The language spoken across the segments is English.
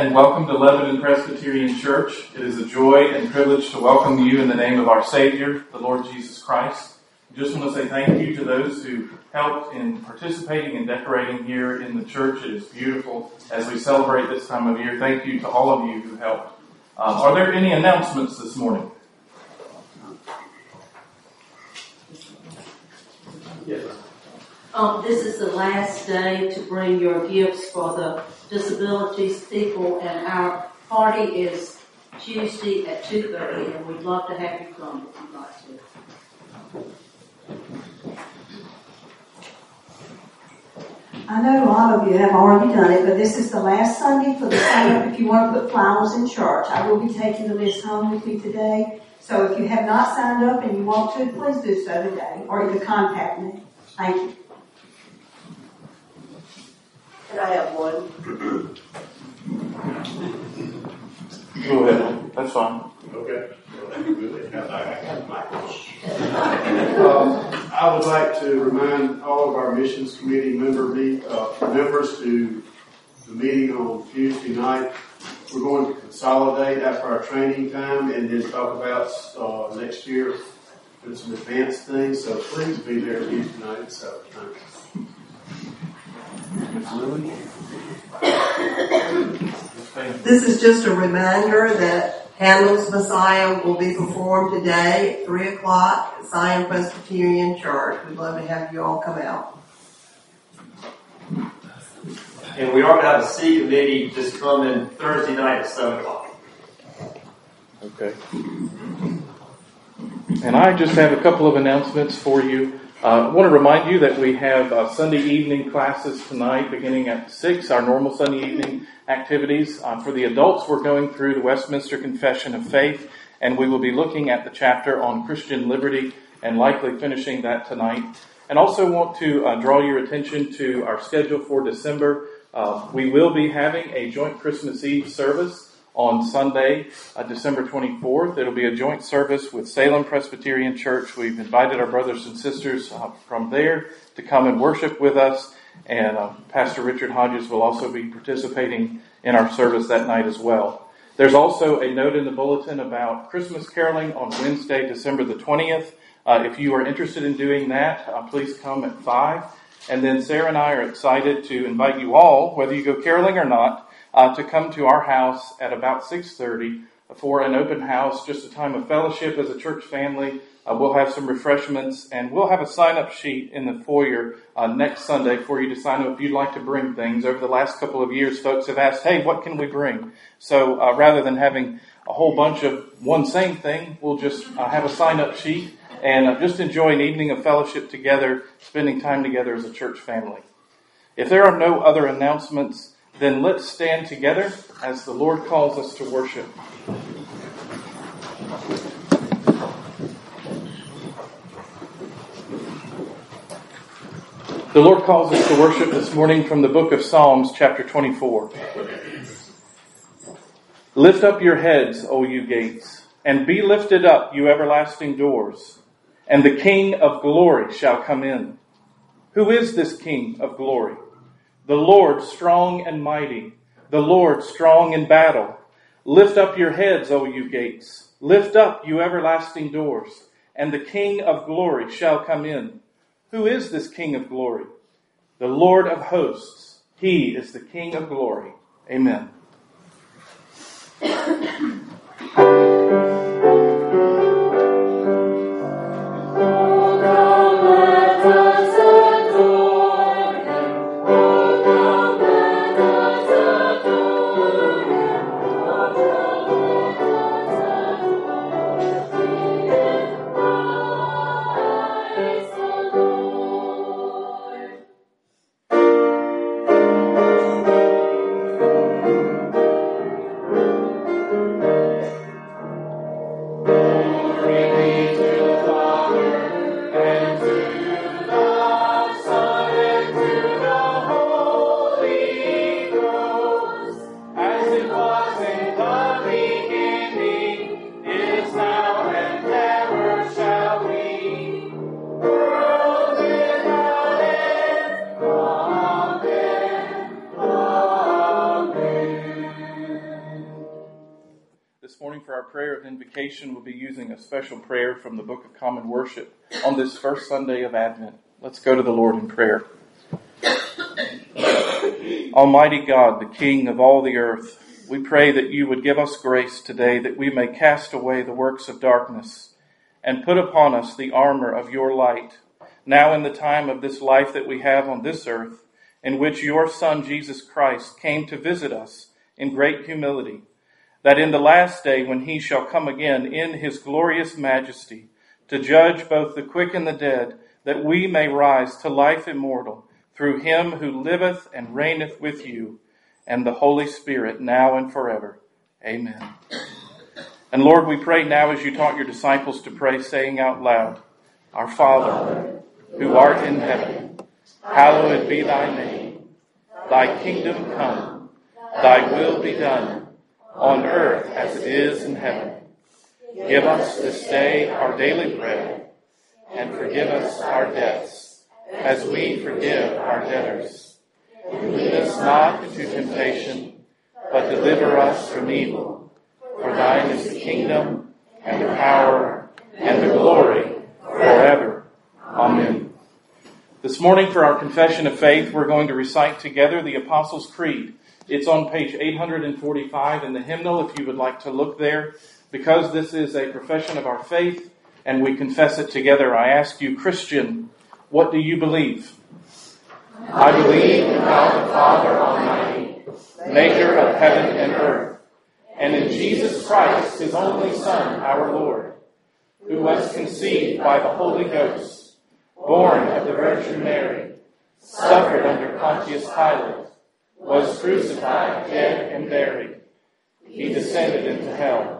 and welcome to Lebanon Presbyterian Church. It is a joy and privilege to welcome you in the name of our Savior, the Lord Jesus Christ. I just want to say thank you to those who helped in participating and decorating here in the church. It is beautiful as we celebrate this time of year. Thank you to all of you who helped. Um, are there any announcements this morning? Yes. Um, this is the last day to bring your gifts for the disabilities people, and our party is Tuesday at two thirty, and we'd love to have you come if you'd like to. I know a lot of you have already done it, but this is the last Sunday for the sign up if you want to put flowers in church. I will be taking the list home with me today. So if you have not signed up and you want to, please do so today, or either contact me. Thank you. And I have one. Go ahead. That's fine. Okay. Uh, I would like to remind all of our missions committee member meet, uh, members to the meeting on Tuesday night. We're going to consolidate after our training time and then talk about, uh, next year and some advanced things, so please be there Tuesday night at seven. This is just a reminder that Handel's Messiah will be performed today at three o'clock at Zion Presbyterian Church. We'd love to have you all come out. And we are going to have a C committee just coming Thursday night at 7 o'clock. Okay. And I just have a couple of announcements for you. Uh, I want to remind you that we have uh, Sunday evening classes tonight beginning at 6, our normal Sunday evening activities. Uh, for the adults, we're going through the Westminster Confession of Faith, and we will be looking at the chapter on Christian liberty and likely finishing that tonight. And also want to uh, draw your attention to our schedule for December. Uh, we will be having a joint Christmas Eve service on Sunday, uh, December 24th. It'll be a joint service with Salem Presbyterian Church. We've invited our brothers and sisters uh, from there to come and worship with us. And uh, Pastor Richard Hodges will also be participating in our service that night as well. There's also a note in the bulletin about Christmas caroling on Wednesday, December the 20th. Uh, if you are interested in doing that, uh, please come at 5. And then Sarah and I are excited to invite you all, whether you go caroling or not, uh, to come to our house at about 6.30 for an open house, just a time of fellowship as a church family. Uh, we'll have some refreshments and we'll have a sign up sheet in the foyer uh, next Sunday for you to sign up if you'd like to bring things. Over the last couple of years, folks have asked, hey, what can we bring? So uh, rather than having a whole bunch of one same thing, we'll just uh, have a sign up sheet and uh, just enjoy an evening of fellowship together, spending time together as a church family. If there are no other announcements, then let's stand together as the Lord calls us to worship. The Lord calls us to worship this morning from the book of Psalms, chapter 24. Lift up your heads, O you gates, and be lifted up, you everlasting doors, and the King of glory shall come in. Who is this King of glory? The Lord strong and mighty, the Lord strong in battle. Lift up your heads, O you gates. Lift up, you everlasting doors, and the King of glory shall come in. Who is this King of glory? The Lord of hosts. He is the King of glory. Amen. Common Worship on this first Sunday of Advent. Let's go to the Lord in prayer. Almighty God, the King of all the earth, we pray that you would give us grace today that we may cast away the works of darkness and put upon us the armor of your light, now in the time of this life that we have on this earth, in which your Son Jesus Christ came to visit us in great humility, that in the last day when he shall come again in his glorious majesty to judge both the quick and the dead, that we may rise to life immortal through him who liveth and reigneth with you and the Holy Spirit now and forever. Amen. And Lord, we pray now as you taught your disciples to pray, saying out loud, Our Father, who art in heaven, hallowed be thy name. Thy kingdom come, thy will be done, on earth as it is in heaven. Give us this day our daily bread, and forgive us our debts, as we forgive our debtors. Lead us not into temptation, but deliver us from evil. For thine is the kingdom, and the power, and the glory, forever. Amen. This morning, for our confession of faith, we're going to recite together the Apostles' Creed. It's on page 845 in the hymnal if you would like to look there. Because this is a profession of our faith and we confess it together, I ask you, Christian, what do you believe? I believe in God the Father Almighty, maker of heaven and earth, and in Jesus Christ, his only Son, our Lord, who was conceived by the Holy Ghost, born of the Virgin Mary, suffered under Pontius Pilate, was crucified, dead, and buried. He descended into hell.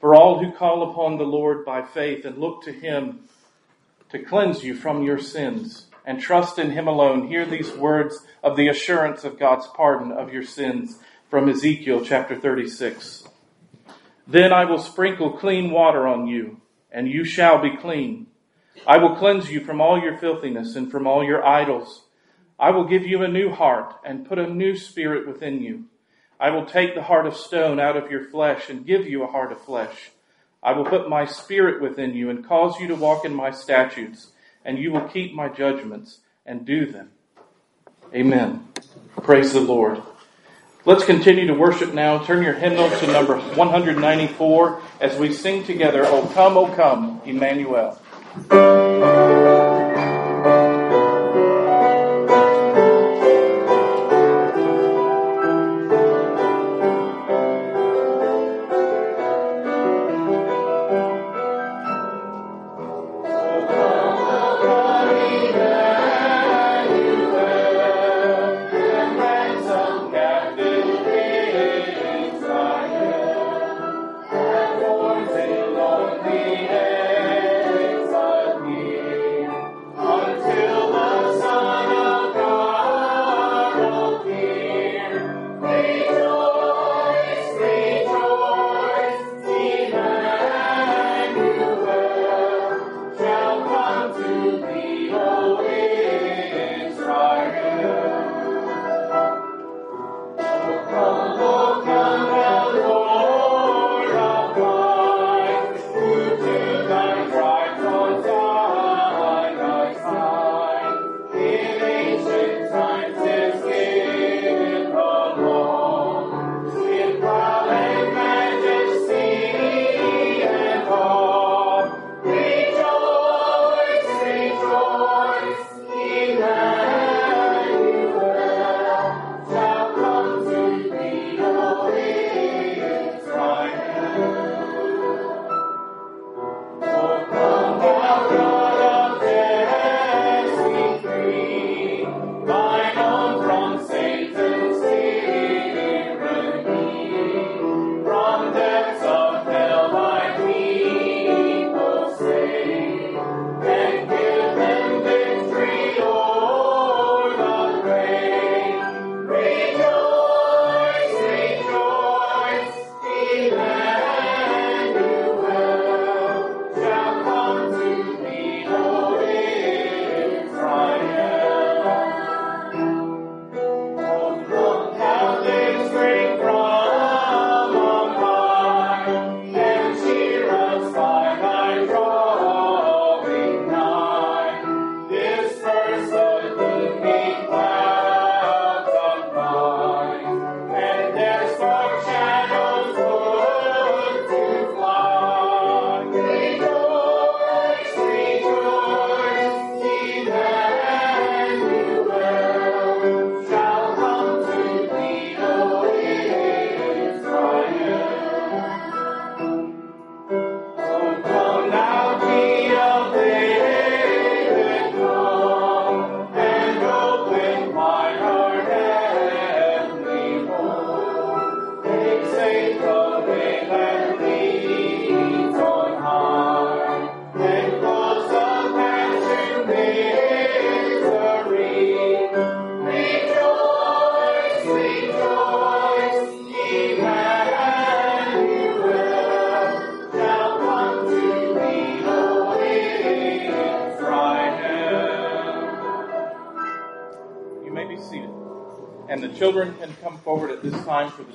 For all who call upon the Lord by faith and look to him to cleanse you from your sins and trust in him alone, hear these words of the assurance of God's pardon of your sins from Ezekiel chapter 36. Then I will sprinkle clean water on you, and you shall be clean. I will cleanse you from all your filthiness and from all your idols. I will give you a new heart and put a new spirit within you. I will take the heart of stone out of your flesh and give you a heart of flesh. I will put my spirit within you and cause you to walk in my statutes, and you will keep my judgments and do them. Amen. Praise the Lord. Let's continue to worship now. Turn your hymnal to number 194 as we sing together, O come, O come, Emmanuel.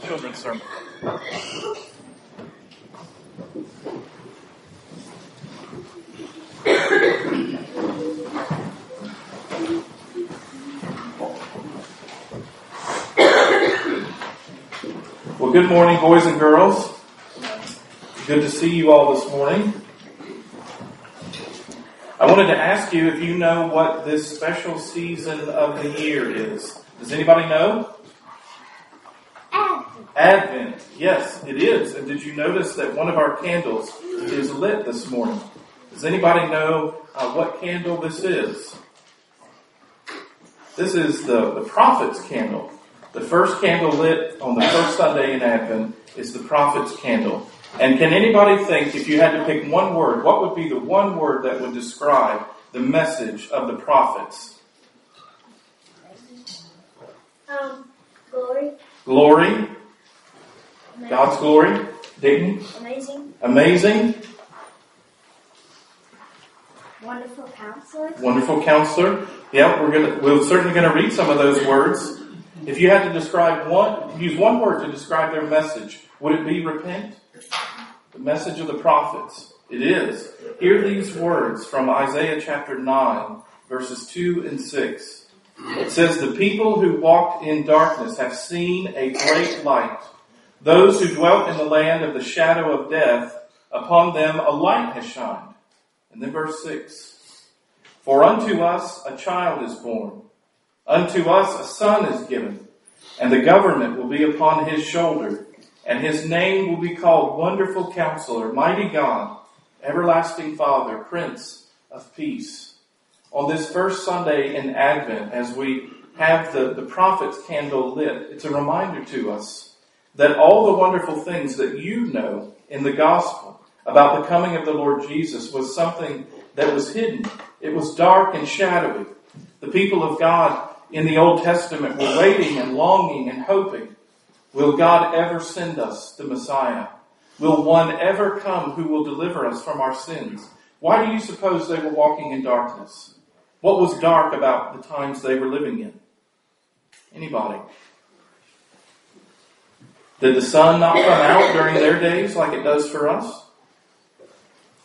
Children's sermon. Well, good morning, boys and girls. Good to see you all this morning. I wanted to ask you if you know what this special season of the year is. Does anybody know? Advent. Advent. Yes, it is. And did you notice that one of our candles is lit this morning? Does anybody know uh, what candle this is? This is the, the prophet's candle. The first candle lit on the first Sunday in Advent is the prophet's candle. And can anybody think, if you had to pick one word, what would be the one word that would describe the message of the prophets? Um, glory. Glory, God's glory, Dayton, Amazing. amazing, Wonderful counselor. wonderful counselor. Yeah, we're gonna, we're certainly gonna read some of those words. If you had to describe one, use one word to describe their message, would it be repent? The message of the prophets. It is. Hear these words from Isaiah chapter 9, verses 2 and 6. It says, The people who walked in darkness have seen a great light. Those who dwelt in the land of the shadow of death, upon them a light has shined. And then verse 6. For unto us a child is born. Unto us a son is given. And the government will be upon his shoulder. And his name will be called Wonderful Counselor, Mighty God, Everlasting Father, Prince of Peace. On this first Sunday in Advent, as we have the, the prophet's candle lit, it's a reminder to us that all the wonderful things that you know in the gospel about the coming of the Lord Jesus was something that was hidden. It was dark and shadowy. The people of God in the Old Testament were waiting and longing and hoping. Will God ever send us the Messiah? Will one ever come who will deliver us from our sins? Why do you suppose they were walking in darkness? What was dark about the times they were living in? Anybody? Did the sun not come out during their days like it does for us?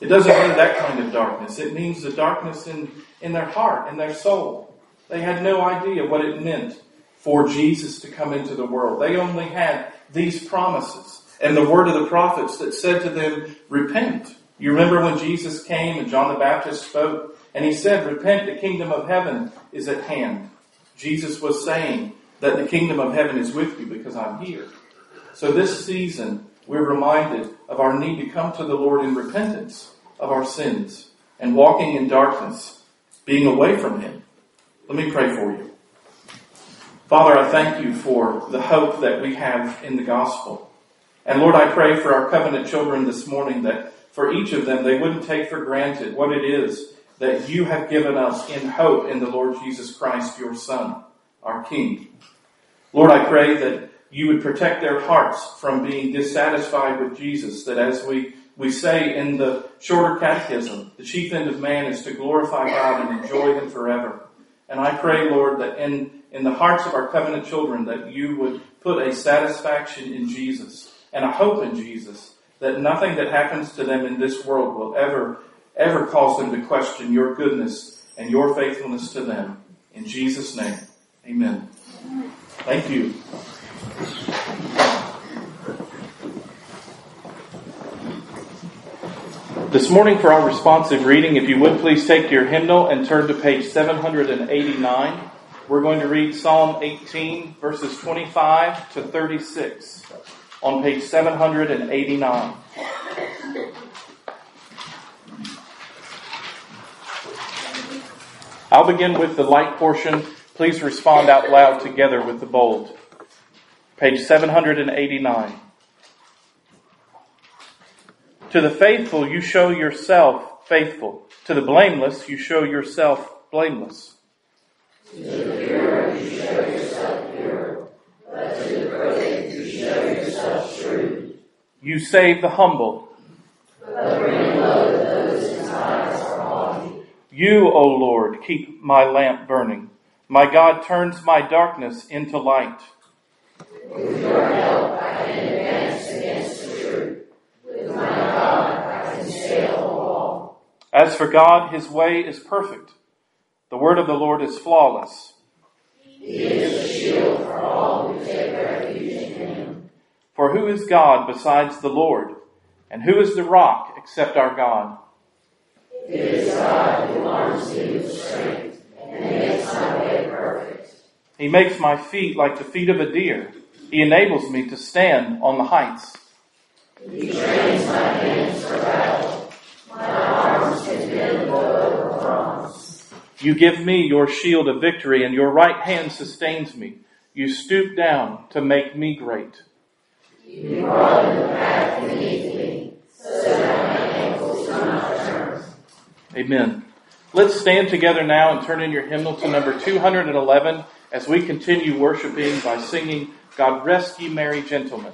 It doesn't mean that kind of darkness. It means the darkness in, in their heart, in their soul. They had no idea what it meant for Jesus to come into the world. They only had these promises and the word of the prophets that said to them, repent. You remember when Jesus came and John the Baptist spoke and he said, repent, the kingdom of heaven is at hand. Jesus was saying that the kingdom of heaven is with you because I'm here. So this season, we're reminded of our need to come to the Lord in repentance of our sins and walking in darkness, being away from Him. Let me pray for you. Father, I thank you for the hope that we have in the gospel. And Lord, I pray for our covenant children this morning that for each of them, they wouldn't take for granted what it is that you have given us in hope in the Lord Jesus Christ, your Son, our King. Lord, I pray that you would protect their hearts from being dissatisfied with Jesus, that as we, we say in the shorter catechism, the chief end of man is to glorify God and enjoy Him forever. And I pray, Lord, that in, in the hearts of our covenant children, that you would put a satisfaction in Jesus and a hope in Jesus, that nothing that happens to them in this world will ever, ever cause them to question your goodness and your faithfulness to them. In Jesus' name, amen. Thank you. This morning for our responsive reading, if you would please take your hymnal and turn to page 789. We're going to read Psalm 18 verses 25 to 36 on page 789. I'll begin with the light portion. Please respond out loud together with the bold. Page 789. To the faithful, you show yourself faithful. To the blameless, you show yourself blameless. You save the humble. You, O Lord, keep my lamp burning. My God turns my darkness into light. With your help, I can advance against the truth. With my God, I can scale a wall. As for God, his way is perfect. The word of the Lord is flawless. He is a shield for all who take refuge in him. For who is God besides the Lord? And who is the rock except our God? It is God who arms me with strength and makes my way perfect. He makes my feet like the feet of a deer. He enables me to stand on the heights. He trains my hands for battle. My arms can bend bow. You give me your shield of victory, and your right hand sustains me. You stoop down to make me great. You broaden the path beneath me, so that my ankles do not turn. Amen. Let's stand together now and turn in your hymnal to number 211 as we continue worshiping by singing God Rest Ye Merry Gentlemen.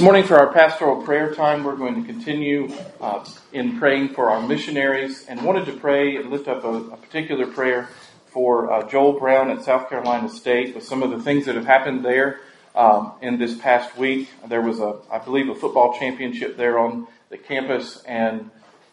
This morning, for our pastoral prayer time, we're going to continue uh, in praying for our missionaries and wanted to pray and lift up a, a particular prayer for uh, Joel Brown at South Carolina State with some of the things that have happened there um, in this past week. There was a, I believe, a football championship there on the campus, and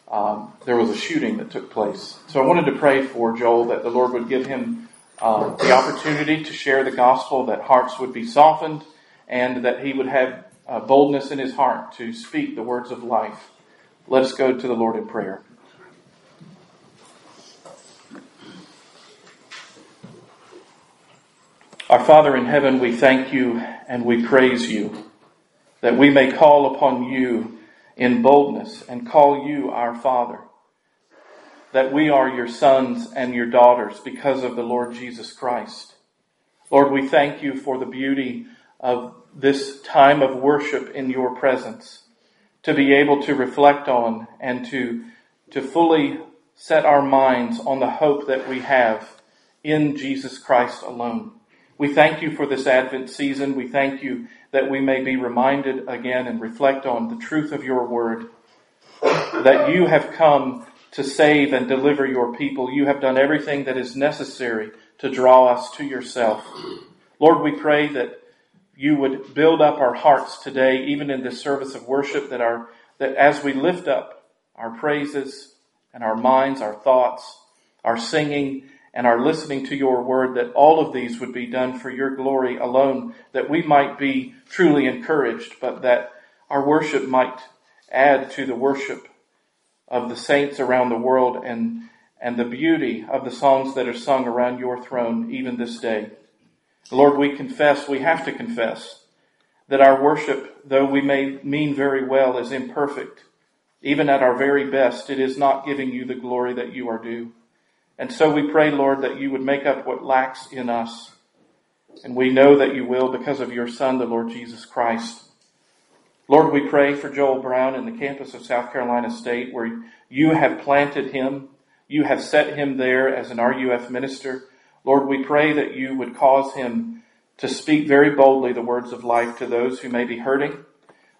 um, there was a shooting that took place. So I wanted to pray for Joel that the Lord would give him uh, the opportunity to share the gospel, that hearts would be softened, and that he would have uh, boldness in his heart to speak the words of life. Let us go to the Lord in prayer. Our Father in heaven, we thank you and we praise you that we may call upon you in boldness and call you our Father. That we are your sons and your daughters because of the Lord Jesus Christ. Lord, we thank you for the beauty of this time of worship in your presence, to be able to reflect on and to, to fully set our minds on the hope that we have in Jesus Christ alone. We thank you for this Advent season. We thank you that we may be reminded again and reflect on the truth of your word, that you have come to save and deliver your people. You have done everything that is necessary to draw us to yourself. Lord, we pray that you would build up our hearts today, even in this service of worship, that our, that as we lift up our praises and our minds, our thoughts, our singing, and our listening to your word, that all of these would be done for your glory alone, that we might be truly encouraged, but that our worship might add to the worship of the saints around the world and, and the beauty of the songs that are sung around your throne even this day. Lord, we confess, we have to confess that our worship, though we may mean very well, is imperfect. Even at our very best, it is not giving you the glory that you are due. And so we pray, Lord, that you would make up what lacks in us. And we know that you will because of your Son, the Lord Jesus Christ. Lord, we pray for Joel Brown in the campus of South Carolina State where you have planted him. You have set him there as an RUF minister. Lord, we pray that you would cause him to speak very boldly the words of life to those who may be hurting,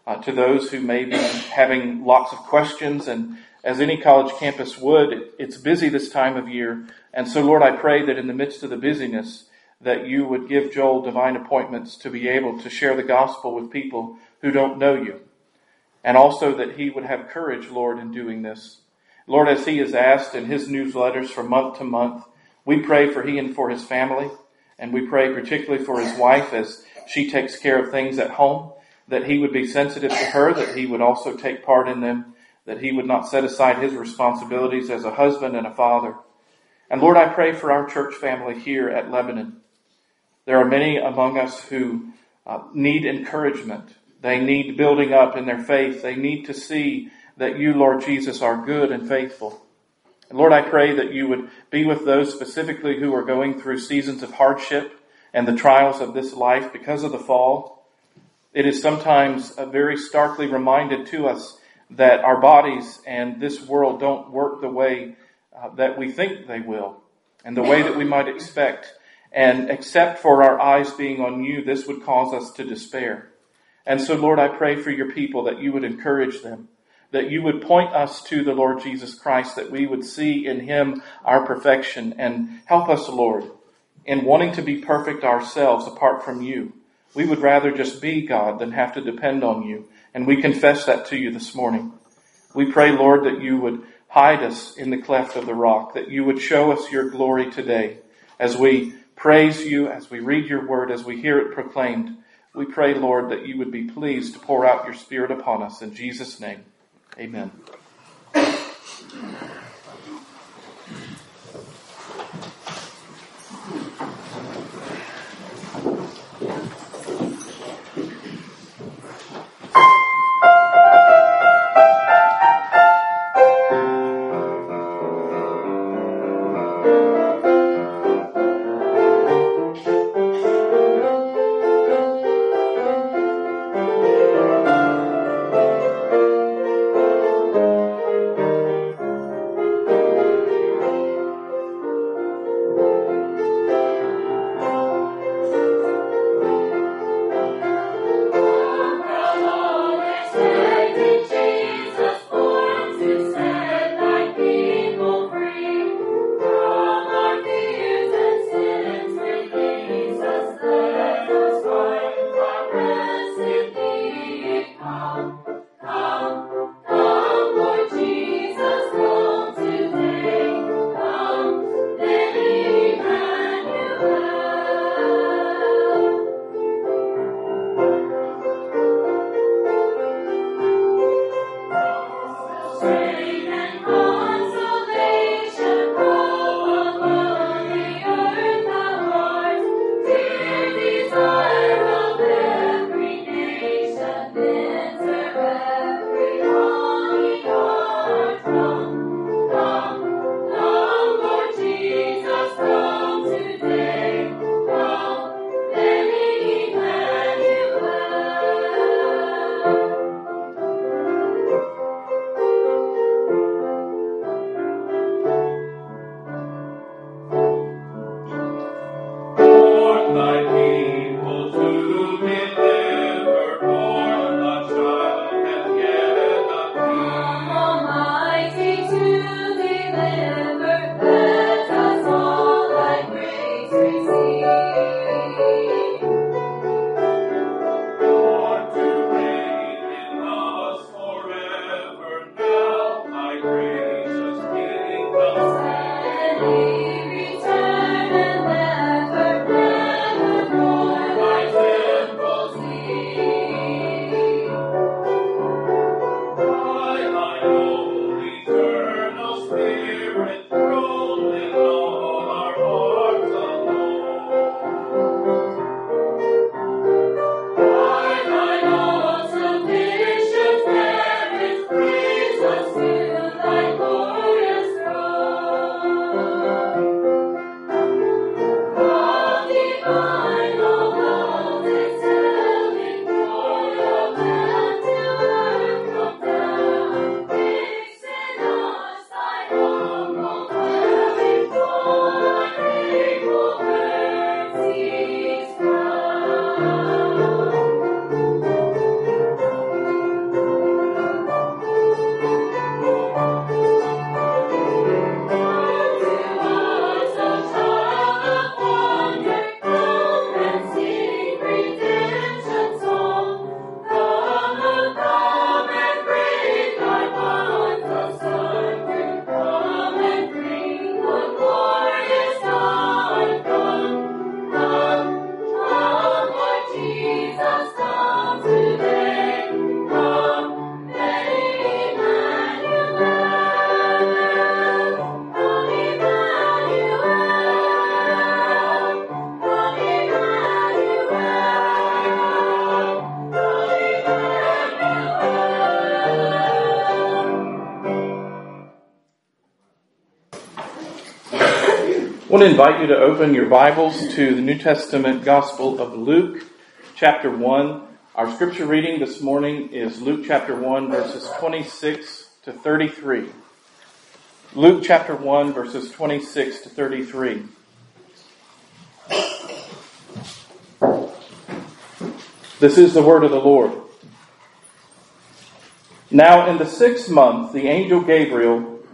uh, to those who may be having lots of questions. And as any college campus would, it's busy this time of year. And so, Lord, I pray that in the midst of the busyness, that you would give Joel divine appointments to be able to share the gospel with people who don't know you. And also that he would have courage, Lord, in doing this. Lord, as he is asked in his newsletters from month to month, we pray for he and for his family. And we pray particularly for his wife as she takes care of things at home, that he would be sensitive to her, that he would also take part in them, that he would not set aside his responsibilities as a husband and a father. And Lord, I pray for our church family here at Lebanon. There are many among us who uh, need encouragement they need building up in their faith. They need to see that you, Lord Jesus, are good and faithful. And Lord, I pray that you would be with those specifically who are going through seasons of hardship and the trials of this life because of the fall. It is sometimes very starkly reminded to us that our bodies and this world don't work the way uh, that we think they will and the way that we might expect. And except for our eyes being on you, this would cause us to despair. And so, Lord, I pray for your people that you would encourage them, that you would point us to the Lord Jesus Christ, that we would see in him our perfection, and help us, Lord, in wanting to be perfect ourselves apart from you. We would rather just be God than have to depend on you. And we confess that to you this morning. We pray, Lord, that you would hide us in the cleft of the rock, that you would show us your glory today as we praise you, as we read your word, as we hear it proclaimed. We pray, Lord, that you would be pleased to pour out your Spirit upon us. In Jesus' name, amen. Want to invite you to open your Bibles to the New Testament Gospel of Luke, chapter 1. Our scripture reading this morning is Luke chapter 1, verses 26 to 33. Luke chapter 1, verses 26 to 33. This is the word of the Lord. Now, in the sixth month, the angel Gabriel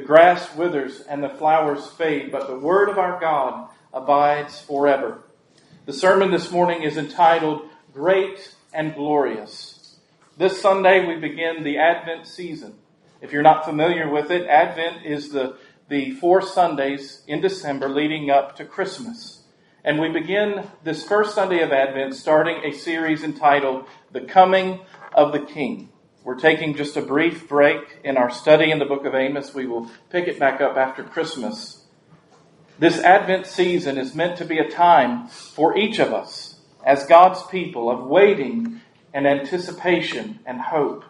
The grass withers and the flowers fade, but the word of our God abides forever. The sermon this morning is entitled Great and Glorious. This Sunday we begin the Advent season. If you're not familiar with it, Advent is the, the four Sundays in December leading up to Christmas. And we begin this first Sunday of Advent starting a series entitled The Coming of the King. We're taking just a brief break in our study in the book of Amos. We will pick it back up after Christmas. This Advent season is meant to be a time for each of us as God's people of waiting and anticipation and hope.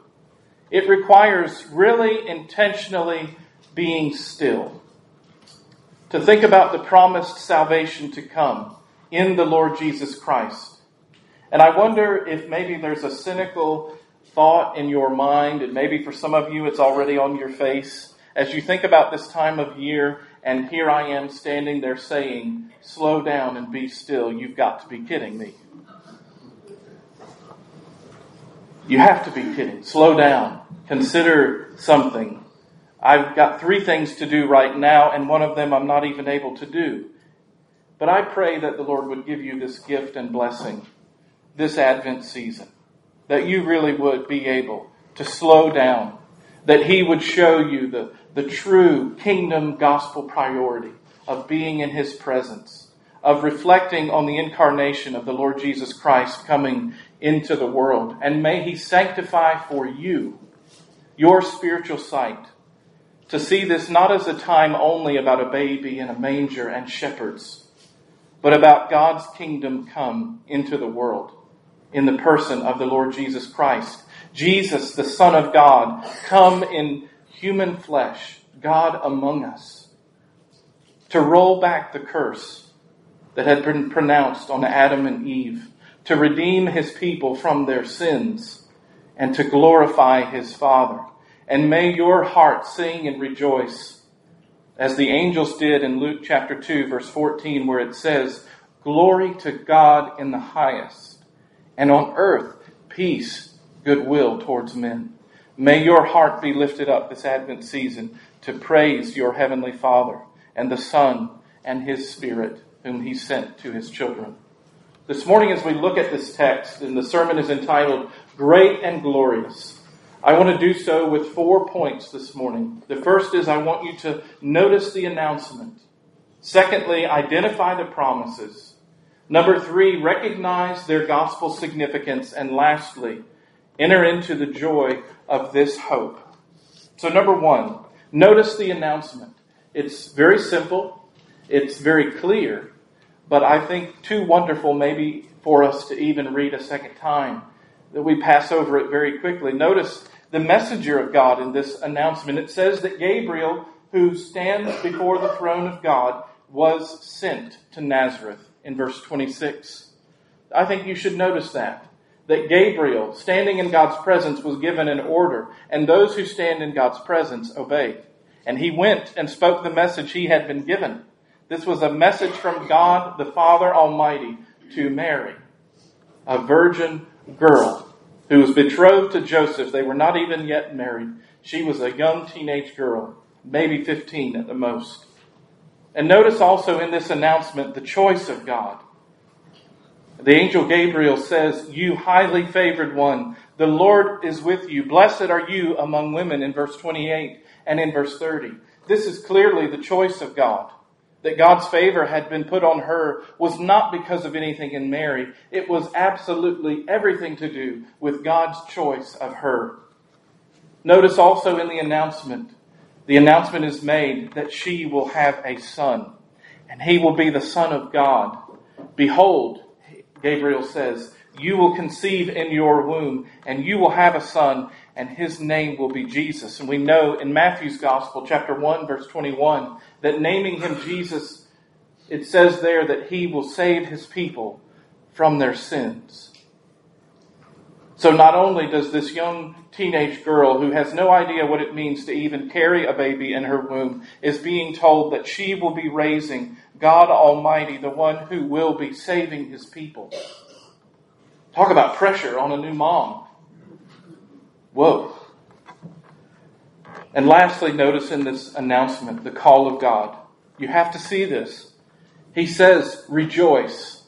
It requires really intentionally being still. To think about the promised salvation to come in the Lord Jesus Christ. And I wonder if maybe there's a cynical thought in your mind, and maybe for some of you it's already on your face, as you think about this time of year, and here I am standing there saying, Slow down and be still. You've got to be kidding me. You have to be kidding. Slow down. Consider something. I've got three things to do right now, and one of them I'm not even able to do. But I pray that the Lord would give you this gift and blessing this Advent season that you really would be able to slow down, that He would show you the, the true kingdom gospel priority of being in His presence, of reflecting on the incarnation of the Lord Jesus Christ coming into the world. And may He sanctify for you your spiritual sight to see this not as a time only about a baby in a manger and shepherds, but about God's kingdom come into the world in the person of the Lord Jesus Christ. Jesus, the Son of God, come in human flesh, God among us, to roll back the curse that had been pronounced on Adam and Eve, to redeem his people from their sins, and to glorify his Father. And may your heart sing and rejoice, as the angels did in Luke chapter 2, verse 14, where it says, Glory to God in the highest, and on earth peace, goodwill towards men. May your heart be lifted up this Advent season to praise your Heavenly Father and the Son and His Spirit, whom He sent to His children. This morning, as we look at this text, and the sermon is entitled Great and Glorious, I want to do so with four points this morning. The first is I want you to notice the announcement. Secondly, identify the promises. Number three, recognize their gospel significance. And lastly, enter into the joy of this hope. So, number one, notice the announcement. It's very simple, it's very clear, but I think too wonderful maybe for us to even read a second time that we pass over it very quickly. Notice the messenger of God in this announcement. It says that Gabriel, who stands before the throne of God, was sent to Nazareth in verse 26. I think you should notice that. That Gabriel, standing in God's presence, was given an order, and those who stand in God's presence obey. And he went and spoke the message he had been given. This was a message from God the Father Almighty to Mary, a virgin girl who was betrothed to Joseph. They were not even yet married. She was a young teenage girl, maybe 15 at the most. And notice also in this announcement the choice of God. The angel Gabriel says, You highly favored one, the Lord is with you. Blessed are you among women in verse 28 and in verse 30. This is clearly the choice of God that God's favor had been put on her was not because of anything in Mary. It was absolutely everything to do with God's choice of her. Notice also in the announcement, the announcement is made that she will have a son, and he will be the Son of God. Behold, Gabriel says, you will conceive in your womb, and you will have a son, and his name will be Jesus. And we know in Matthew's Gospel, chapter 1, verse 21, that naming him Jesus, it says there that he will save his people from their sins. So not only does this young teenage girl who has no idea what it means to even carry a baby in her womb is being told that she will be raising God Almighty, the one who will be saving his people. Talk about pressure on a new mom. Whoa. And lastly, notice in this announcement the call of God. You have to see this. He says, rejoice.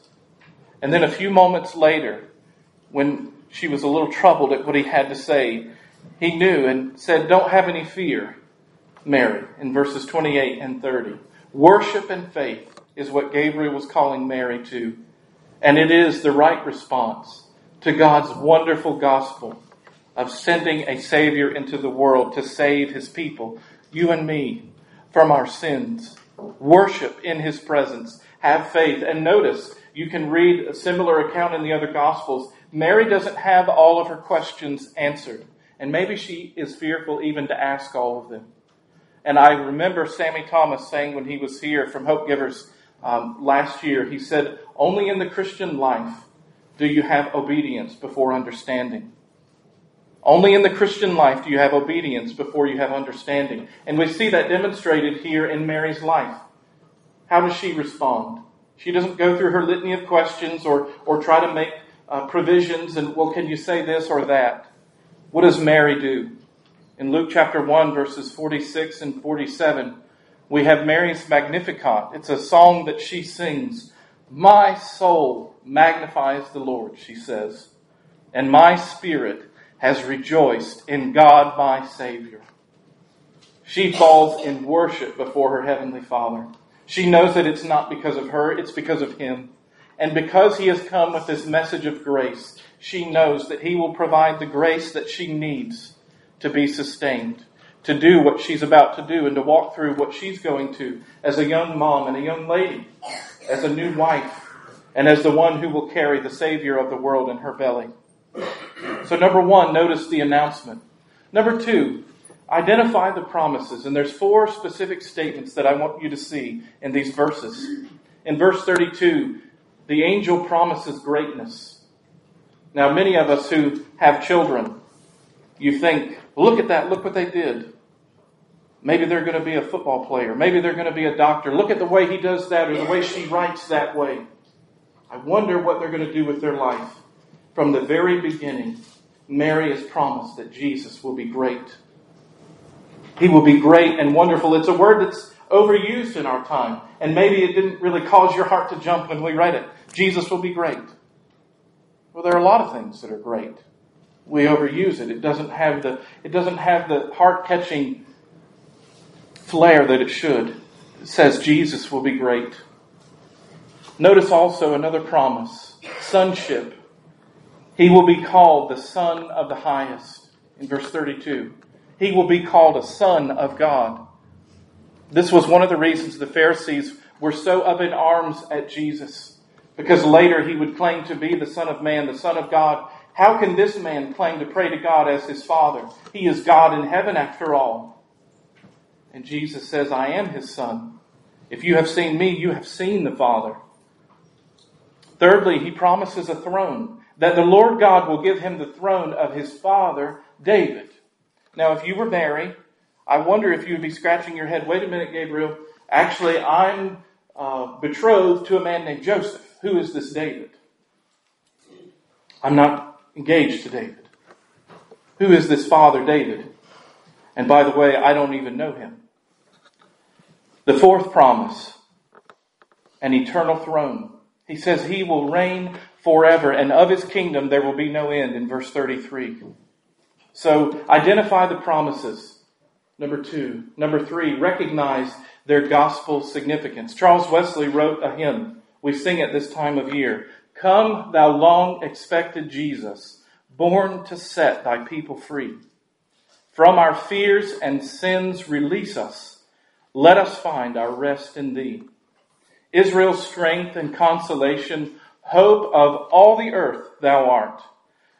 And then a few moments later, when she was a little troubled at what he had to say, he knew and said, Don't have any fear, Mary, in verses 28 and 30. Worship and faith is what Gabriel was calling Mary to. And it is the right response to God's wonderful gospel of sending a Savior into the world to save His people, you and me, from our sins. Worship in His presence. Have faith. And notice, you can read a similar account in the other Gospels. Mary doesn't have all of her questions answered. And maybe she is fearful even to ask all of them. And I remember Sammy Thomas saying when he was here from Hope Givers um, last year, he said, Only in the Christian life do you have obedience before understanding. Only in the Christian life do you have obedience before you have understanding. And we see that demonstrated here in Mary's life. How does she respond? She doesn't go through her litany of questions or, or try to make uh, provisions and, well, can you say this or that? What does Mary do? In Luke chapter 1, verses 46 and 47, we have Mary's Magnificat. It's a song that she sings. My soul magnifies the Lord, she says, and my spirit has rejoiced in God my Savior. She falls in worship before her Heavenly Father. She knows that it's not because of her, it's because of Him. And because He has come with this message of grace, she knows that He will provide the grace that she needs to be sustained, to do what she's about to do, and to walk through what she's going to as a young mom and a young lady, as a new wife, and as the one who will carry the Savior of the world in her belly. So, number one, notice the announcement. Number two, identify the promises. And there's four specific statements that I want you to see in these verses. In verse 32, the angel promises greatness. Now, many of us who have children, you think, look at that, look what they did. Maybe they're going to be a football player. Maybe they're going to be a doctor. Look at the way he does that or the way she writes that way. I wonder what they're going to do with their life. From the very beginning, Mary has promised that Jesus will be great. He will be great and wonderful. It's a word that's overused in our time, and maybe it didn't really cause your heart to jump when we read it. Jesus will be great. Well, there are a lot of things that are great. We overuse it. It doesn't have the it doesn't have the heart catching flair that it should. It says Jesus will be great. Notice also another promise sonship. He will be called the Son of the Highest in verse 32. He will be called a Son of God. This was one of the reasons the Pharisees were so up in arms at Jesus, because later he would claim to be the Son of Man, the Son of God. How can this man claim to pray to God as his Father? He is God in heaven after all. And Jesus says, I am his Son. If you have seen me, you have seen the Father. Thirdly, he promises a throne, that the Lord God will give him the throne of his father, David. Now, if you were Mary, I wonder if you would be scratching your head, wait a minute, Gabriel. Actually, I'm uh, betrothed to a man named Joseph. Who is this David? I'm not engaged to David. Who is this father, David? And by the way, I don't even know him. The fourth promise an eternal throne. He says he will reign forever, and of his kingdom there will be no end in verse 33. So identify the promises. Number two. Number three, recognize their gospel significance. Charles Wesley wrote a hymn. We sing at this time of year. Come, thou long expected Jesus, born to set thy people free. From our fears and sins release us. Let us find our rest in thee. Israel's strength and consolation, hope of all the earth thou art,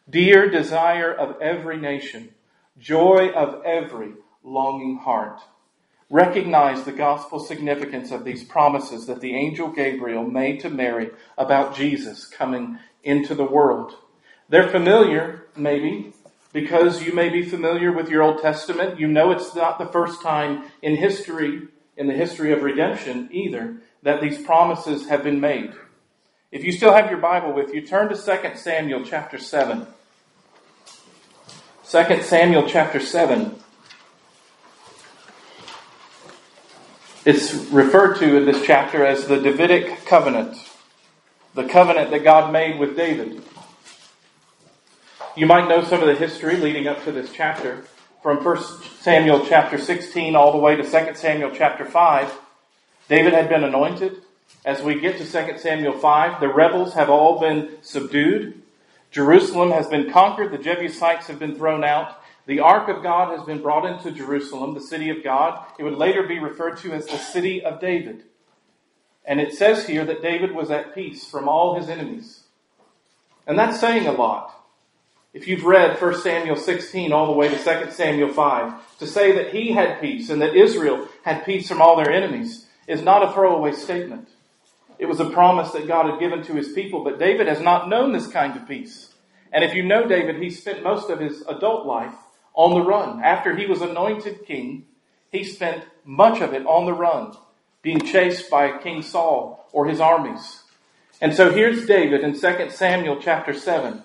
dear desire of every nation, joy of every longing heart. Recognize the gospel significance of these promises that the angel Gabriel made to Mary about Jesus coming into the world. They're familiar, maybe, because you may be familiar with your Old Testament. You know it's not the first time in history, in the history of redemption either, that these promises have been made. If you still have your Bible with you, turn to 2 Samuel chapter 7. 2 Samuel chapter 7. It's referred to in this chapter as the Davidic covenant, the covenant that God made with David. You might know some of the history leading up to this chapter from 1 Samuel chapter 16 all the way to 2 Samuel chapter 5. David had been anointed. As we get to 2 Samuel 5, the rebels have all been subdued. Jerusalem has been conquered. The Jebusites have been thrown out. The ark of God has been brought into Jerusalem, the city of God. It would later be referred to as the city of David. And it says here that David was at peace from all his enemies. And that's saying a lot. If you've read 1 Samuel 16 all the way to 2 Samuel 5, to say that he had peace and that Israel had peace from all their enemies is not a throwaway statement. It was a promise that God had given to his people, but David has not known this kind of peace. And if you know David, he spent most of his adult life on the run. After he was anointed king, he spent much of it on the run, being chased by King Saul or his armies. And so here's David in 2 Samuel chapter 7.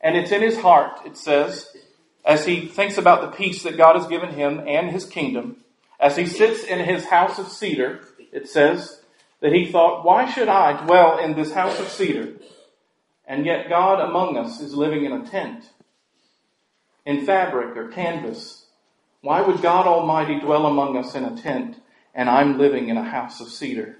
And it's in his heart, it says, as he thinks about the peace that God has given him and his kingdom, as he sits in his house of cedar, it says that he thought, why should I dwell in this house of cedar? And yet God among us is living in a tent. In fabric or canvas. Why would God Almighty dwell among us in a tent and I'm living in a house of cedar?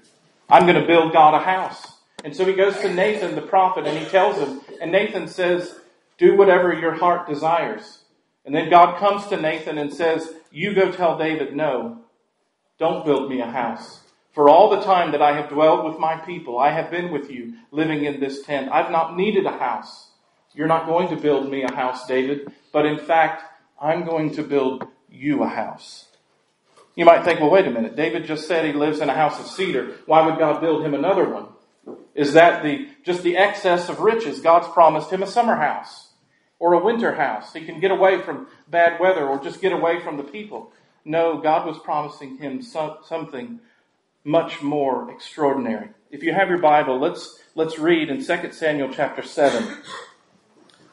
I'm going to build God a house. And so he goes to Nathan the prophet and he tells him, and Nathan says, do whatever your heart desires. And then God comes to Nathan and says, you go tell David, no, don't build me a house. For all the time that I have dwelled with my people, I have been with you, living in this tent. I've not needed a house. You're not going to build me a house, David, but in fact, I'm going to build you a house. You might think, well, wait a minute. David just said he lives in a house of cedar. Why would God build him another one? Is that the, just the excess of riches? God's promised him a summer house or a winter house. He can get away from bad weather or just get away from the people. No, God was promising him something much more extraordinary. If you have your Bible, let's, let's read in 2 Samuel chapter 7.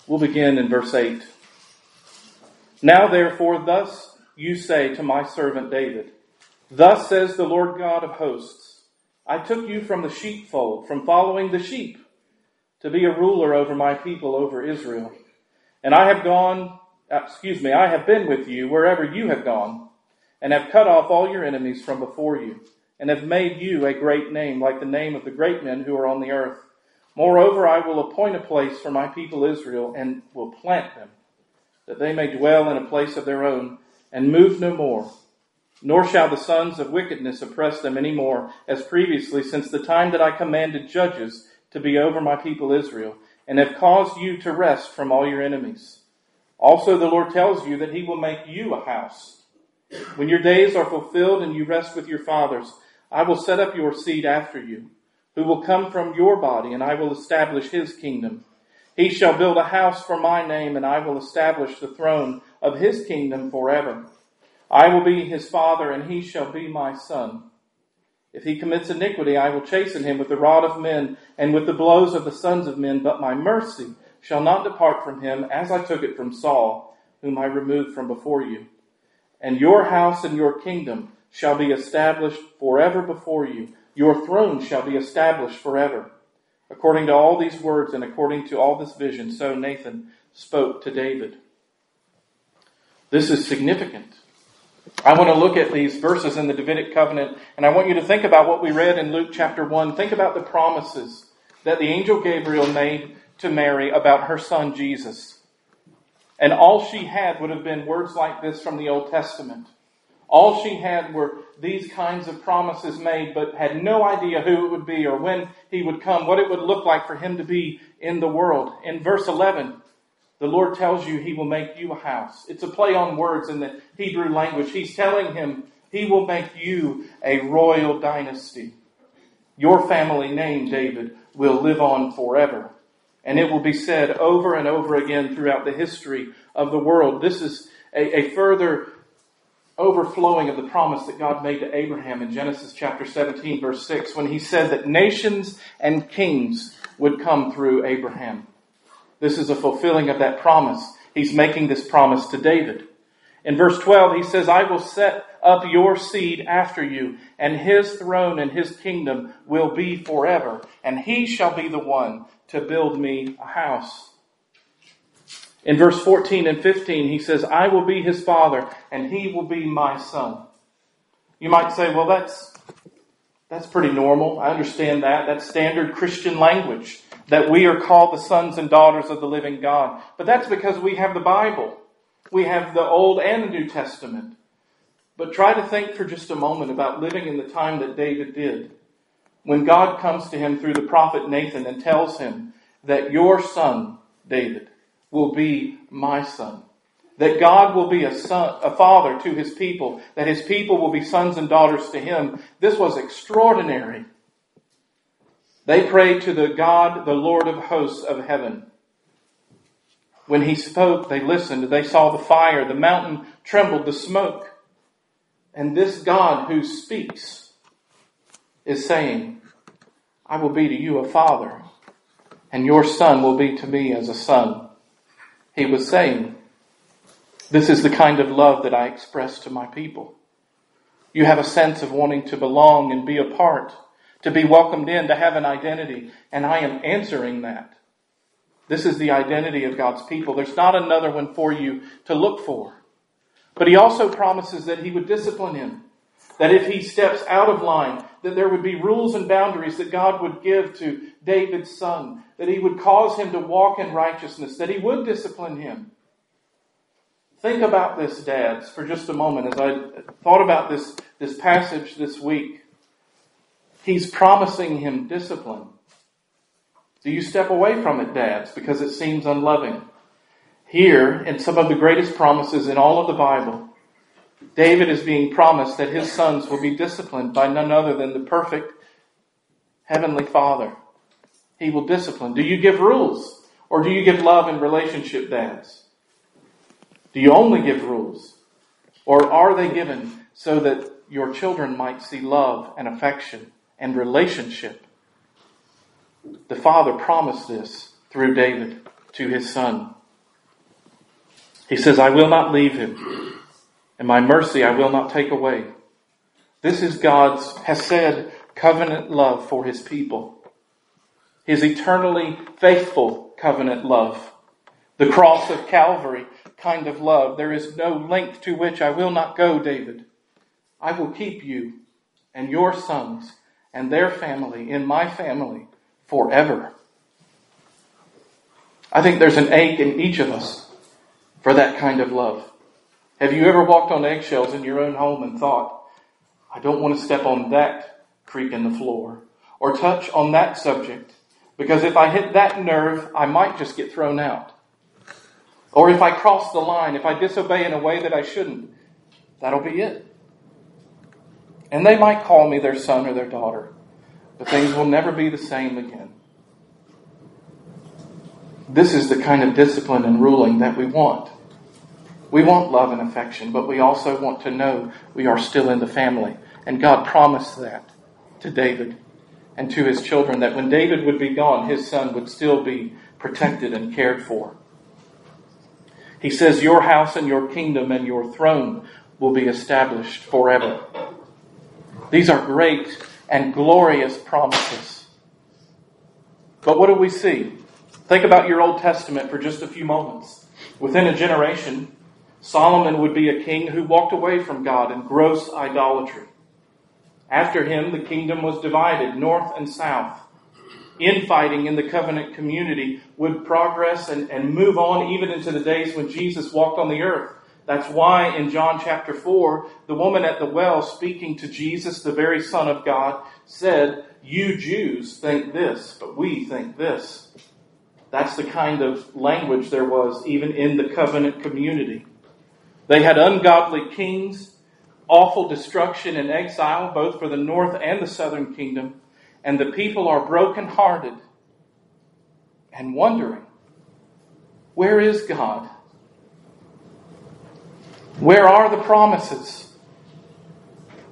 We'll begin in verse 8. Now therefore, thus you say to my servant David, Thus says the Lord God of hosts, I took you from the sheepfold, from following the sheep, to be a ruler over my people, over Israel. And I have gone, uh, excuse me, I have been with you wherever you have gone, and have cut off all your enemies from before you, and have made you a great name, like the name of the great men who are on the earth. Moreover, I will appoint a place for my people Israel, and will plant them that they may dwell in a place of their own, and move no more. Nor shall the sons of wickedness oppress them any more, as previously, since the time that I commanded judges to be over my people Israel, and have caused you to rest from all your enemies. Also the Lord tells you that he will make you a house. When your days are fulfilled and you rest with your fathers, I will set up your seed after you, who will come from your body, and I will establish his kingdom. He shall build a house for my name, and I will establish the throne of his kingdom forever. I will be his father, and he shall be my son. If he commits iniquity, I will chasten him with the rod of men and with the blows of the sons of men, but my mercy shall not depart from him as I took it from Saul, whom I removed from before you. And your house and your kingdom shall be established forever before you. Your throne shall be established forever. According to all these words and according to all this vision, so Nathan spoke to David. This is significant. I want to look at these verses in the Davidic covenant, and I want you to think about what we read in Luke chapter 1. Think about the promises that the angel Gabriel made to Mary about her son Jesus. And all she had would have been words like this from the Old Testament. All she had were these kinds of promises made, but had no idea who it would be or when he would come, what it would look like for him to be in the world. In verse 11, the Lord tells you he will make you a house. It's a play on words in the Hebrew language. He's telling him he will make you a royal dynasty. Your family name, David, will live on forever. And it will be said over and over again throughout the history of the world. This is a, a further overflowing of the promise that God made to Abraham in Genesis chapter 17 verse 6 when he said that nations and kings would come through Abraham. This is a fulfilling of that promise. He's making this promise to David. In verse 12, he says, I will set up your seed after you, and his throne and his kingdom will be forever, and he shall be the one to build me a house. In verse 14 and 15, he says, I will be his father and he will be my son. You might say, well, that's, that's pretty normal. I understand that. That's standard Christian language that we are called the sons and daughters of the living God. But that's because we have the Bible. We have the Old and New Testament. But try to think for just a moment about living in the time that David did. When God comes to him through the prophet Nathan and tells him that your son, David, will be my son. That God will be a son, a father to his people, that his people will be sons and daughters to him. This was extraordinary. They prayed to the God, the Lord of hosts of heaven. When he spoke, they listened. They saw the fire. The mountain trembled, the smoke. And this God who speaks is saying, I will be to you a father, and your son will be to me as a son. He was saying, This is the kind of love that I express to my people. You have a sense of wanting to belong and be a part, to be welcomed in, to have an identity, and I am answering that. This is the identity of God's people. There's not another one for you to look for. But he also promises that he would discipline him. That if he steps out of line, that there would be rules and boundaries that God would give to David's son. That he would cause him to walk in righteousness. That he would discipline him. Think about this, dads, for just a moment as I thought about this, this passage this week. He's promising him discipline. Do you step away from it, dads, because it seems unloving? Here, in some of the greatest promises in all of the Bible, David is being promised that his sons will be disciplined by none other than the perfect Heavenly Father. He will discipline. Do you give rules? Or do you give love and relationship, dads? Do you only give rules? Or are they given so that your children might see love and affection and relationship? The Father promised this through David to his son. He says, I will not leave him, and my mercy I will not take away. This is God's hesed covenant love for his people. His eternally faithful covenant love. The cross of Calvary kind of love. There is no length to which I will not go, David. I will keep you and your sons and their family in my family forever. I think there's an ache in each of us for that kind of love. Have you ever walked on eggshells in your own home and thought, I don't want to step on that creak in the floor or touch on that subject because if I hit that nerve, I might just get thrown out. Or if I cross the line, if I disobey in a way that I shouldn't, that'll be it. And they might call me their son or their daughter but things will never be the same again. This is the kind of discipline and ruling that we want. We want love and affection, but we also want to know we are still in the family. And God promised that to David and to his children that when David would be gone, his son would still be protected and cared for. He says, Your house and your kingdom and your throne will be established forever. These are great and glorious promises. But what do we see? Think about your Old Testament for just a few moments. Within a generation, Solomon would be a king who walked away from God in gross idolatry. After him, the kingdom was divided north and south. Infighting in the covenant community would progress and, and move on even into the days when Jesus walked on the earth. That's why in John chapter 4, the woman at the well speaking to Jesus, the very Son of God, said, You Jews think this, but we think this. That's the kind of language there was even in the covenant community. They had ungodly kings, awful destruction and exile, both for the north and the southern kingdom, and the people are brokenhearted and wondering, Where is God? Where are the promises?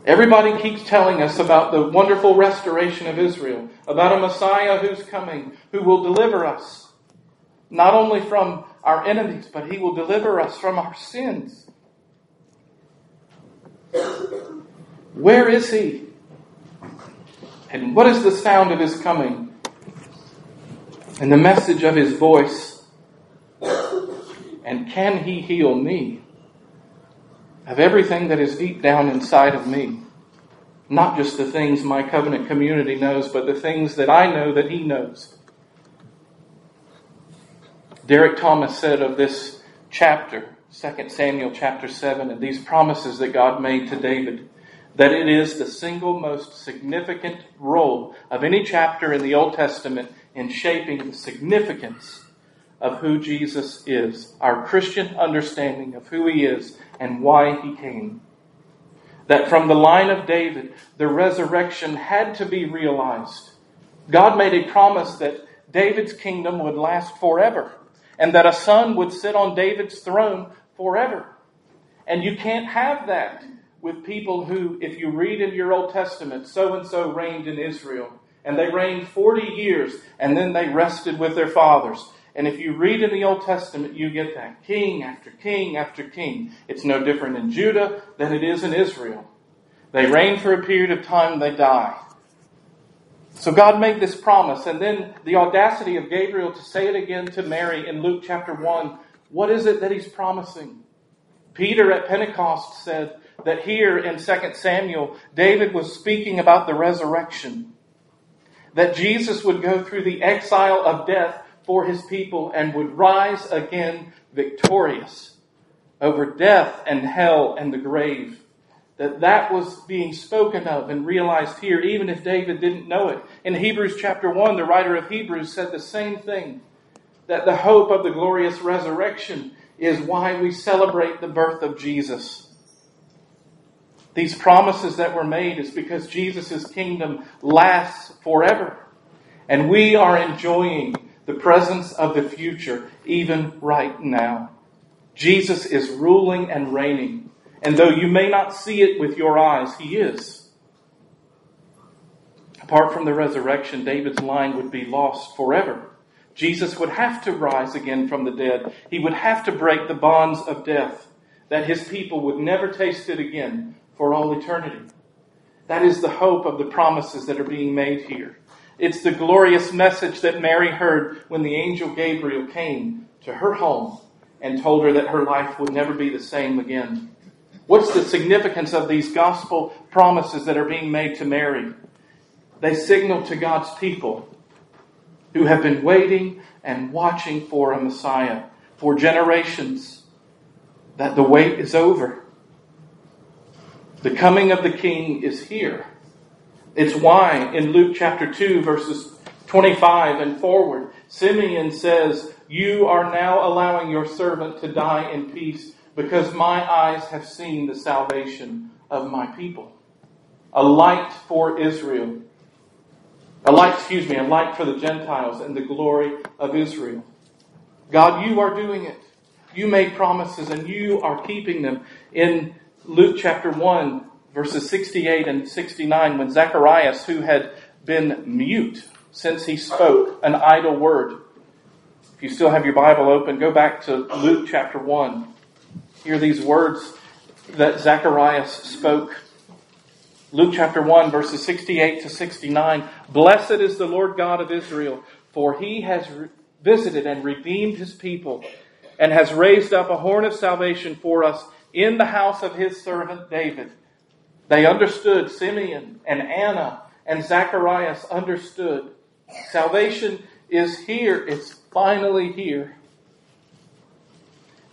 Everybody keeps telling us about the wonderful restoration of Israel, about a Messiah who's coming, who will deliver us, not only from our enemies, but he will deliver us from our sins. Where is he? And what is the sound of his coming? And the message of his voice? And can he heal me? of everything that is deep down inside of me. Not just the things my covenant community knows, but the things that I know that he knows. Derek Thomas said of this chapter, 2 Samuel chapter 7, and these promises that God made to David, that it is the single most significant role of any chapter in the Old Testament in shaping the significance of who Jesus is, our Christian understanding of who he is and why he came. That from the line of David, the resurrection had to be realized. God made a promise that David's kingdom would last forever and that a son would sit on David's throne forever. And you can't have that with people who, if you read in your Old Testament, so and so reigned in Israel, and they reigned 40 years, and then they rested with their fathers. And if you read in the Old Testament, you get that king after king after king. It's no different in Judah than it is in Israel. They reign for a period of time, they die. So God made this promise, and then the audacity of Gabriel to say it again to Mary in Luke chapter 1. What is it that he's promising? Peter at Pentecost said that here in 2 Samuel, David was speaking about the resurrection. That Jesus would go through the exile of death for his people and would rise again victorious over death and hell and the grave that that was being spoken of and realized here, even if David didn't know it. In Hebrews chapter 1, the writer of Hebrews said the same thing that the hope of the glorious resurrection is why we celebrate the birth of Jesus. These promises that were made is because Jesus' kingdom lasts forever. And we are enjoying the presence of the future even right now. Jesus is ruling and reigning. And though you may not see it with your eyes, he is. Apart from the resurrection, David's line would be lost forever. Jesus would have to rise again from the dead. He would have to break the bonds of death, that his people would never taste it again for all eternity. That is the hope of the promises that are being made here. It's the glorious message that Mary heard when the angel Gabriel came to her home and told her that her life would never be the same again. What's the significance of these gospel promises that are being made to Mary? They signal to God's people who have been waiting and watching for a Messiah for generations that the wait is over. The coming of the King is here. It's why in Luke chapter 2, verses 25 and forward, Simeon says, You are now allowing your servant to die in peace because my eyes have seen the salvation of my people. A light for Israel. A light, excuse me, a light for the Gentiles and the glory of Israel. God, you are doing it. You made promises and you are keeping them. In Luke chapter 1, verses 68 and 69, when Zacharias, who had been mute since he spoke an idle word, if you still have your Bible open, go back to Luke chapter 1 hear these words that Zacharias spoke. Luke chapter 1, verses 68 to 69. Blessed is the Lord God of Israel, for he has visited and redeemed his people, and has raised up a horn of salvation for us in the house of his servant David. They understood, Simeon and Anna and Zacharias understood. Salvation is here, it's finally here.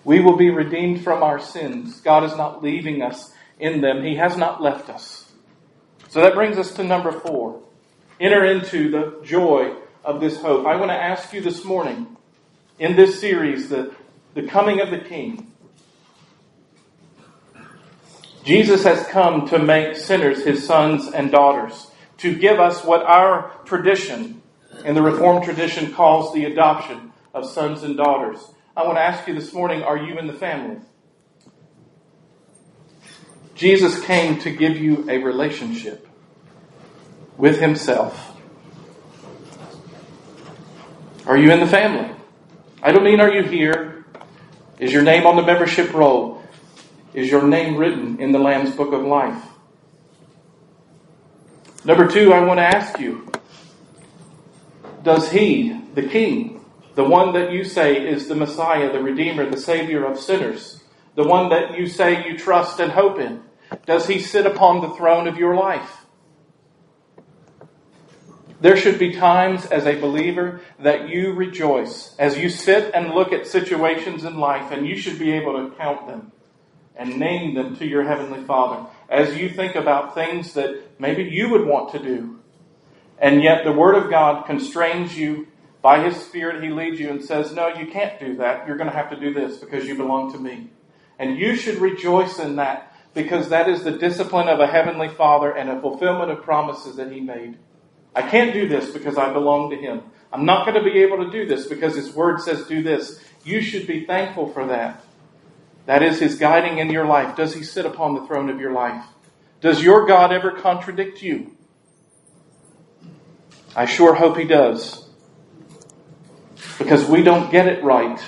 We will be redeemed from our sins. God is not leaving us in them. He has not left us. So that brings us to number four. Enter into the joy of this hope. I want to ask you this morning in this series, the, the coming of the King. Jesus has come to make sinners his sons and daughters, to give us what our tradition and the Reformed tradition calls the adoption of sons and daughters. I want to ask you this morning are you in the family? Jesus came to give you a relationship with Himself. Are you in the family? I don't mean are you here? Is your name on the membership roll? Is your name written in the Lamb's Book of Life? Number two, I want to ask you Does He, the King, the one that you say is the Messiah, the Redeemer, the Savior of sinners, the one that you say you trust and hope in? Does he sit upon the throne of your life? There should be times as a believer that you rejoice as you sit and look at situations in life, and you should be able to count them and name them to your Heavenly Father as you think about things that maybe you would want to do. And yet the Word of God constrains you by His Spirit, He leads you and says, No, you can't do that. You're going to have to do this because you belong to me. And you should rejoice in that because that is the discipline of a Heavenly Father and a fulfillment of promises that He made. I can't do this because I belong to Him. I'm not going to be able to do this because His Word says do this. You should be thankful for that. That is His guiding in your life. Does He sit upon the throne of your life? Does your God ever contradict you? I sure hope He does because we don't get it right,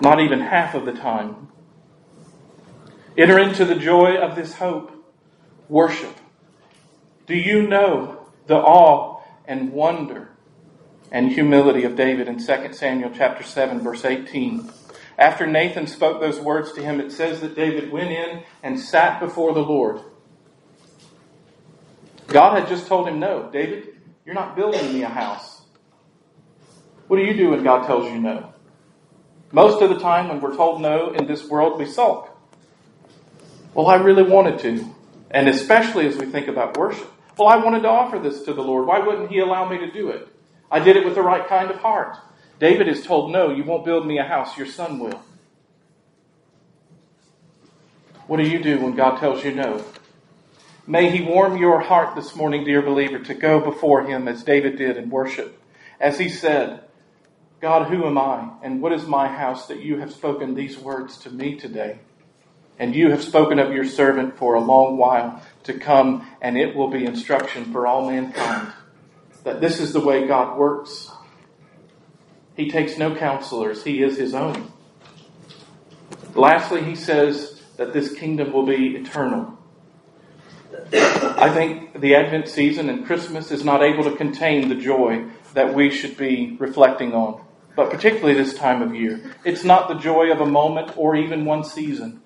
not even half of the time. Enter into the joy of this hope. Worship. Do you know the awe and wonder and humility of David in 2 Samuel chapter 7 verse 18. After Nathan spoke those words to him, it says that David went in and sat before the Lord. God had just told him, No, David, you're not building me a house. What do you do when God tells you no? Most of the time, when we're told no in this world, we sulk. Well, I really wanted to. And especially as we think about worship. Well, I wanted to offer this to the Lord. Why wouldn't He allow me to do it? I did it with the right kind of heart. David is told, No, you won't build me a house, your son will. What do you do when God tells you no? May He warm your heart this morning, dear believer, to go before Him as David did in worship. As he said, God, who am I, and what is my house that you have spoken these words to me today? And you have spoken of your servant for a long while to come, and it will be instruction for all mankind. That this is the way God works. He takes no counselors, He is His own. Lastly, He says that this kingdom will be eternal. I think the Advent season and Christmas is not able to contain the joy that we should be reflecting on, but particularly this time of year. It's not the joy of a moment or even one season.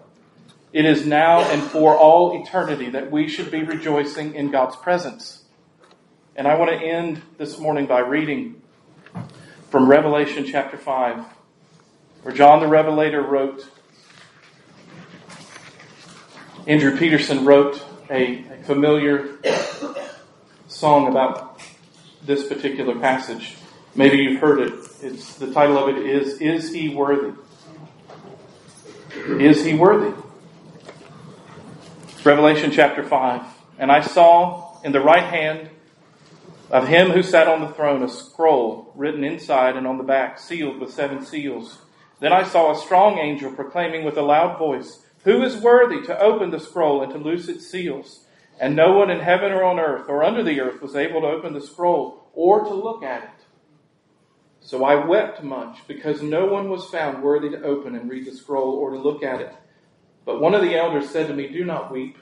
It is now and for all eternity that we should be rejoicing in God's presence. And I want to end this morning by reading from Revelation chapter 5, where John the Revelator wrote, Andrew Peterson wrote a, a familiar song about this particular passage. Maybe you've heard it. It's the title of it is Is He Worthy? Is He Worthy? Revelation chapter 5. And I saw in the right hand of him who sat on the throne a scroll written inside and on the back, sealed with seven seals. Then I saw a strong angel proclaiming with a loud voice, Who is worthy to open the scroll and to loose its seals? And no one in heaven or on earth or under the earth was able to open the scroll or to look at it. So I wept much because no one was found worthy to open and read the scroll or to look at it. But one of the elders said to me, Do not weep.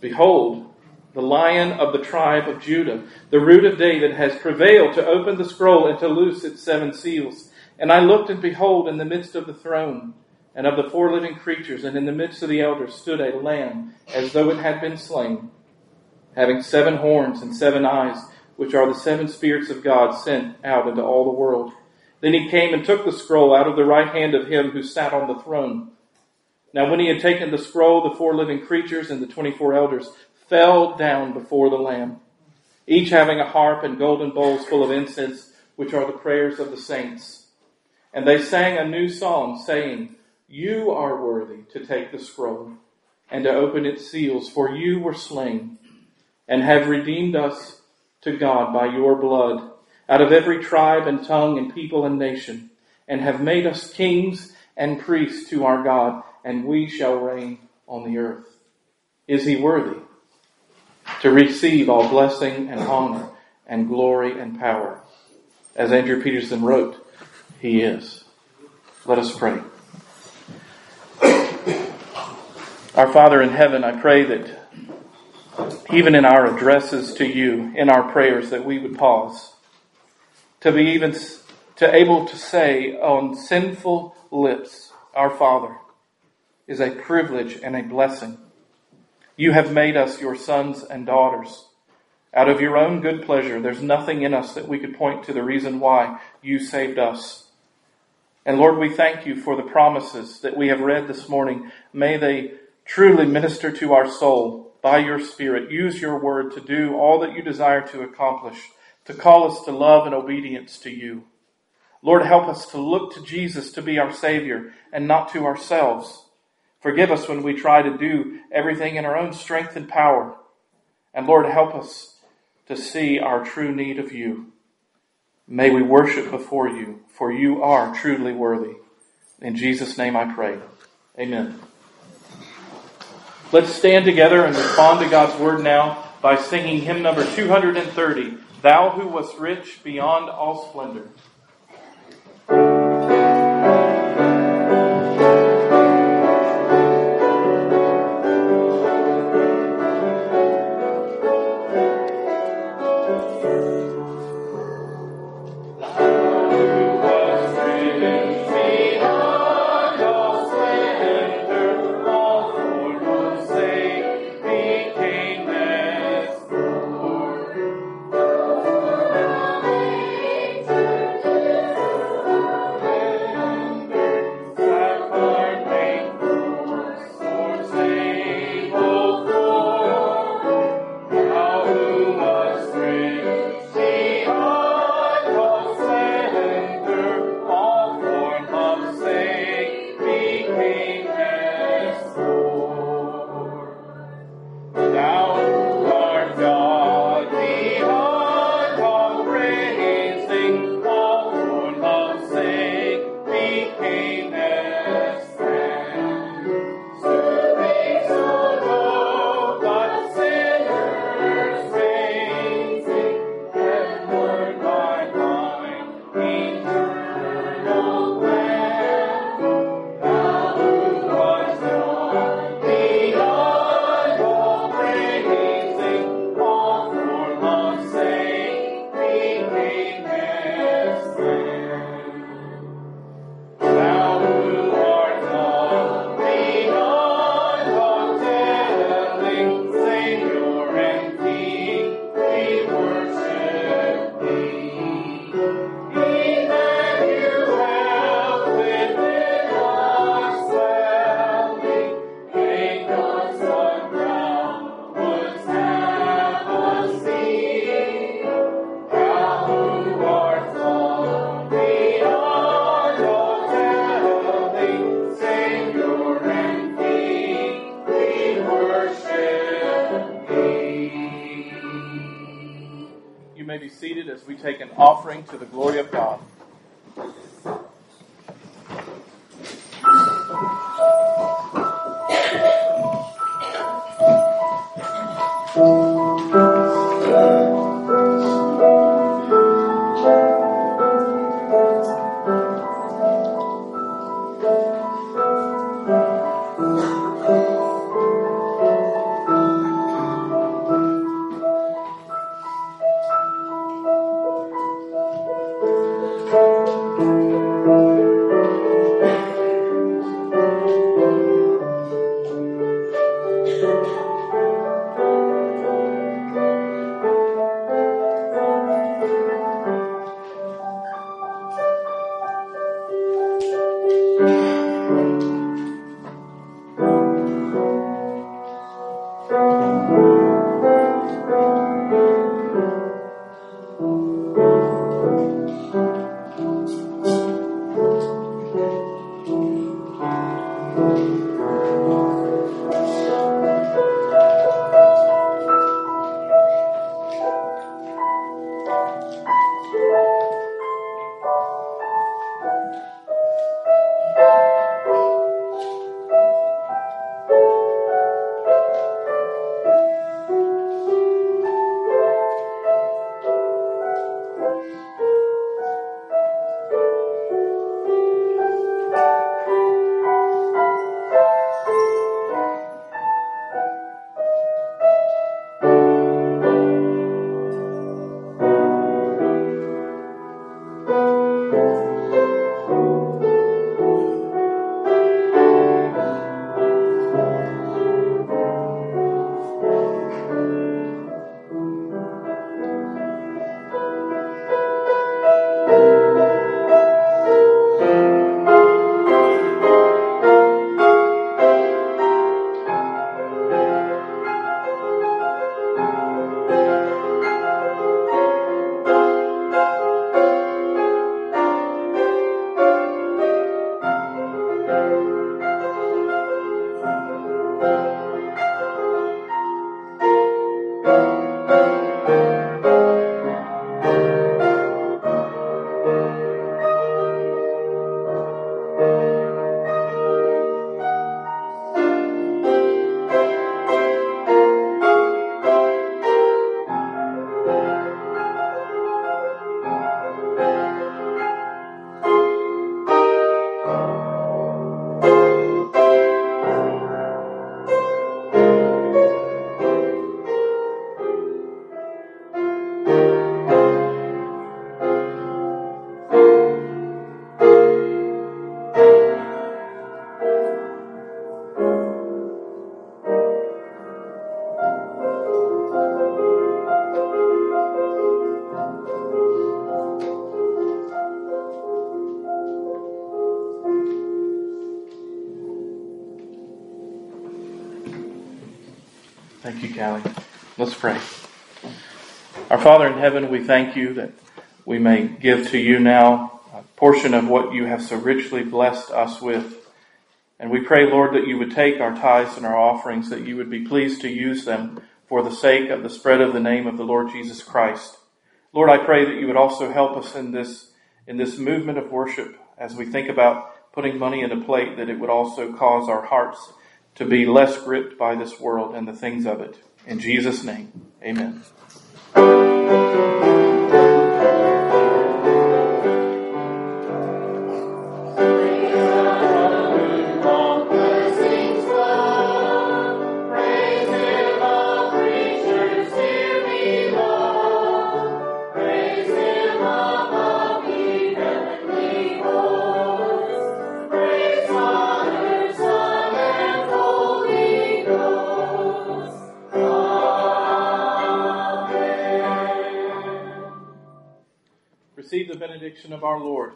Behold, the lion of the tribe of Judah, the root of David, has prevailed to open the scroll and to loose its seven seals. And I looked, and behold, in the midst of the throne and of the four living creatures, and in the midst of the elders, stood a lamb as though it had been slain, having seven horns and seven eyes, which are the seven spirits of God sent out into all the world. Then he came and took the scroll out of the right hand of him who sat on the throne. Now, when he had taken the scroll, the four living creatures and the twenty-four elders fell down before the Lamb, each having a harp and golden bowls full of incense, which are the prayers of the saints. And they sang a new song, saying, You are worthy to take the scroll and to open its seals, for you were slain and have redeemed us to God by your blood out of every tribe and tongue and people and nation, and have made us kings and priests to our God, and we shall reign on the earth. Is he worthy? to receive all blessing and honor and glory and power. As Andrew Peterson wrote, he is. Let us pray. Our Father in heaven, I pray that even in our addresses to you, in our prayers, that we would pause to be even to able to say on sinful lips, Our Father, is a privilege and a blessing. You have made us your sons and daughters. Out of your own good pleasure, there's nothing in us that we could point to the reason why you saved us. And Lord, we thank you for the promises that we have read this morning. May they truly minister to our soul by your Spirit. Use your word to do all that you desire to accomplish, to call us to love and obedience to you. Lord, help us to look to Jesus to be our Savior and not to ourselves. Forgive us when we try to do everything in our own strength and power. And Lord, help us to see our true need of you. May we worship before you, for you are truly worthy. In Jesus' name I pray. Amen. Let's stand together and respond to God's word now by singing hymn number 230, Thou who wast rich beyond all splendor. Offering to the glory Callie. Let's pray. Our Father in heaven, we thank you that we may give to you now a portion of what you have so richly blessed us with. And we pray, Lord, that you would take our tithes and our offerings, that you would be pleased to use them for the sake of the spread of the name of the Lord Jesus Christ. Lord, I pray that you would also help us in this, in this movement of worship as we think about putting money in a plate, that it would also cause our hearts to be less gripped by this world and the things of it. In Jesus' name, amen. Of our Lord.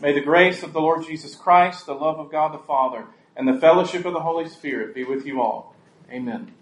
May the grace of the Lord Jesus Christ, the love of God the Father, and the fellowship of the Holy Spirit be with you all. Amen.